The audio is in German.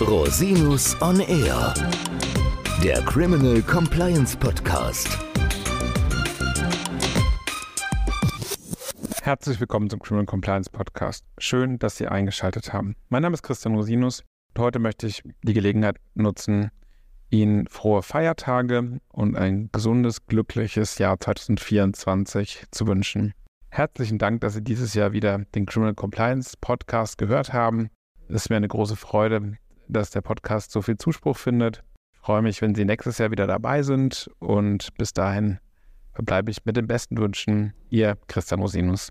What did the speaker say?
Rosinus on Air, der Criminal Compliance Podcast. Herzlich willkommen zum Criminal Compliance Podcast. Schön, dass Sie eingeschaltet haben. Mein Name ist Christian Rosinus und heute möchte ich die Gelegenheit nutzen, Ihnen frohe Feiertage und ein gesundes, glückliches Jahr 2024 zu wünschen. Herzlichen Dank, dass Sie dieses Jahr wieder den Criminal Compliance Podcast gehört haben. Es ist mir eine große Freude, dass der Podcast so viel Zuspruch findet. Ich freue mich, wenn Sie nächstes Jahr wieder dabei sind und bis dahin verbleibe ich mit den besten Wünschen. Ihr Christian Rosinus.